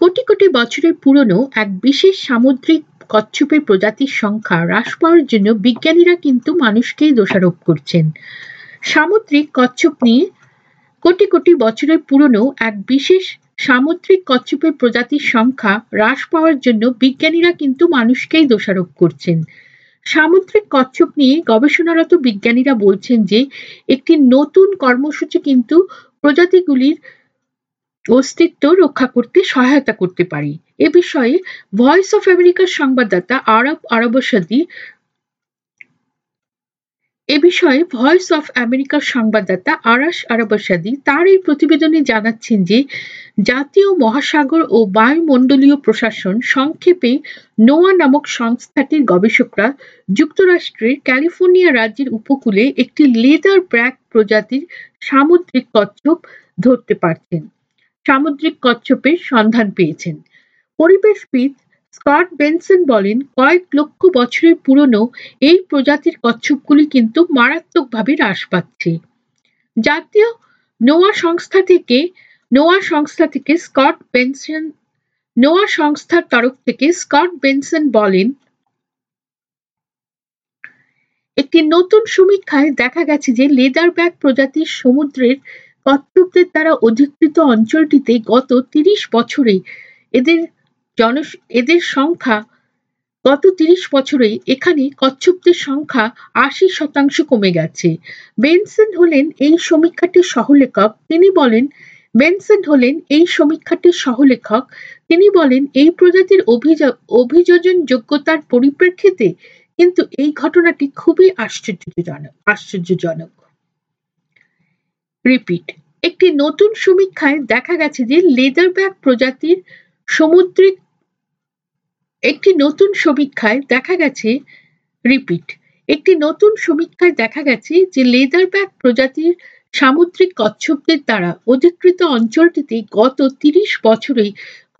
কোটি কোটি বছরের পুরনো এক বিশেষ সামুদ্রিক কচ্ছপের প্রজাতির সংখ্যা হ্রাস পাওয়ার জন্য বিজ্ঞানীরা কিন্তু মানুষকেই দোষারোপ করছেন। সামুদ্রিক কচ্ছপ নিয়ে কোটি কোটি বছরের পুরনো এক বিশেষ সামুদ্রিক কচ্ছপের প্রজাতির সংখ্যা হ্রাস পাওয়ার জন্য বিজ্ঞানীরা কিন্তু মানুষকেই দোষারোপ করছেন। সামুদ্রিক কচ্ছপ নিয়ে গবেষণারত বিজ্ঞানীরা বলছেন যে একটি নতুন কর্মসূচি কিন্তু প্রজাতিগুলির অস্তিত্ব রক্ষা করতে সহায়তা করতে পারে। এ বিষয়ে ভয়েস অফ আমেরিকার সংবাদদাতা আরব আরবসাদী এ বিষয়ে ভয়েস অফ আমেরিকার সংবাদদাতা আরাশ আরাবাসাদি তার এই প্রতিবেদনে জানাচ্ছেন যে, জাতীয় মহাসাগর ও বায়ুমণ্ডলীয় প্রশাসন সংক্ষেপে নোয়া নামক সংস্থাটির গবেষকরা যুক্তরাষ্ট্রের ক্যালিফোর্নিয়া রাজ্যের উপকূলে একটি লেদার ব্র্যাক প্রজাতির সামুদ্রিক কচ্ছপ ধরতে পারছেন। সামুদ্রিক কচ্ছপের সন্ধান পেয়েছেন। পরিবেশবিদ স্কট বেনসন বলেন, কয়েক লক্ষ বছরের পুরনো এই প্রজাতির কচ্ছপগুলি কিন্তু মারাত্মকভাবে হ্রাস পাচ্ছে। জাতীয় নোয়া সংস্থা থেকে, নোয়া সংস্থা থেকে স্কট বেনসন, নোয়া সংস্থার তরফ থেকে স্কট বেনসন বলেন, একটি নতুন সমীক্ষায় দেখা গেছে যে লেদার ব্যাগ প্রজাতির সমুদ্রের কচ্ছপদের দ্বারা অধিকৃত অঞ্চলটিতে গত তিরিশ বছরে এদের জন, এদের সংখ্যা গত তিরিশ বছরে এখানে কচ্ছপদের সংখ্যা আশি শতাংশ কমে গেছে। বেনসন হলেন এই সমীক্ষাটির সহলেখক। তিনি বলেন, বেনসন হলেন এই সমীক্ষাটির সহলেখক। তিনি বলেন, এই প্রজাতির অভিযোজন যোগ্যতার পরিপ্রেক্ষিতে কিন্তু এই ঘটনাটি খুবই আশ্চর্যজনক আশ্চর্যজনক। রিপিট একটি নতুন সমীক্ষায় দেখা গেছে যে লেদারব্যাক প্রজাতির সমুদ্রিক, একটি নতুন সমীক্ষায় দেখা গেছে রিপিট একটি নতুন সমীক্ষায় দেখা গেছে যে লেদারব্যাক প্রজাতির সামুদ্রিক কচ্ছপদের দ্বারা অধিকৃত অঞ্চলটিতে গত তিরিশ বছরে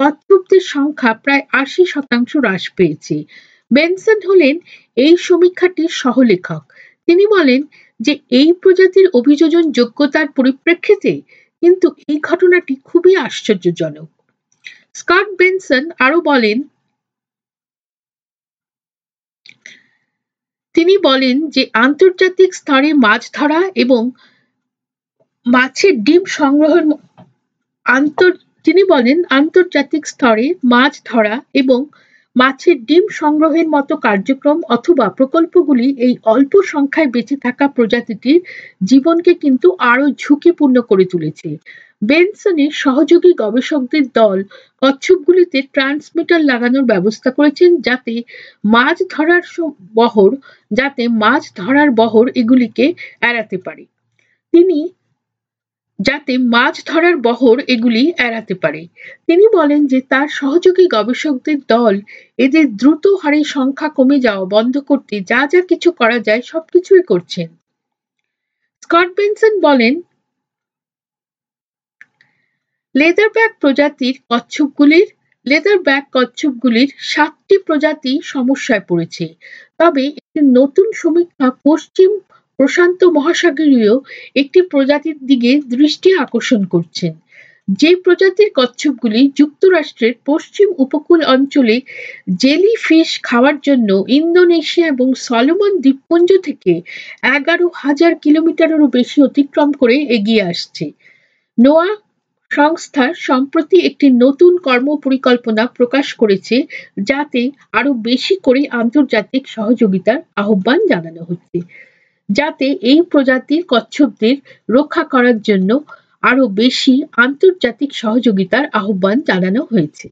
কচ্ছপদের সংখ্যা প্রায় আশি শতাংশ হ্রাস পেয়েছে। বেনসন হলেন এই সমীক্ষাটির সহলেখক। তিনি বলেন যে এই প্রজাতির অভিযোজন যোগ্যতার পরিপ্রেক্ষিতে কিন্তু এই ঘটনাটি খুবই আশ্চর্যজনক। স্কট বেনসন আরও বলেন, তিনি বলেন যে আন্তর্জাতিক স্তরে মাছ ধরা এবং মাছের ডিম সংগ্রহের আন্তর, তিনি বলেন আন্তর্জাতিক স্তরে মাছ ধরা এবং মাছের ডিম সংগ্রহের মতো কার্যক্রম অথবা প্রকল্পগুলি এই অল্প সংখ্যায় বেঁচে থাকা প্রজাতিটির জীবনকে কিন্তু আরও ঝুঁকিপূর্ণ করে তুলেছে। বেনসনের সহযোগী গবেষকদের দল কচ্ছপগুলিতে ট্রান্সমিটার লাগানোর ব্যবস্থা করেছেন যাতে মাছ ধরার বহর, যাতে মাছ ধরার বহর এগুলিকে এড়াতে পারে। তিনি যাতে মাছ ধরার বহর এগুলি এড়াতে পারে। তিনি বলেন যে, তার সহযোগী গবেষকদের দল এদের দ্রুত হারে সংখ্যা কমে যাওয়া বন্ধ করতে যা যা কিছু করা যায় সবকিছুই করছেন। স্কট বেনসন বলেন, লেদার ব্যাগ প্রজাতির কচ্ছপগুলির, লেদার ব্যাগ কচ্ছপগুলির সাতটি প্রজাতি সমস্যায় পড়েছে। তবে একটি নতুন সমীক্ষা পশ্চিম প্রশান্ত মহাসাগরীয় একটি প্রজাতির দিকে দৃষ্টি আকর্ষণ করছেন। যে প্রজাতির কচ্ছপগুলি যুক্তরাষ্ট্রের পশ্চিম উপকূল অঞ্চলে জেলি ফিশ খাওয়ার জন্য ইন্দোনেশিয়া এবং সলোমন দ্বীপপুঞ্জ থেকে এগারো হাজার কিলোমিটারেরও বেশি অতিক্রম করে এগিয়ে আসছে। নোয়া সংস্থা সম্প্রতি একটি নতুন কর্ম পরিকল্পনা প্রকাশ করেছে, যাতে আরও বেশি করে আন্তর্জাতিক সহযোগিতার আহ্বান জানানো হচ্ছে। যাতে এই প্রজাতির কচ্ছপদের রক্ষা করার জন্য আরও বেশি আন্তর্জাতিক সহযোগিতার আহ্বান জানানো হয়েছে।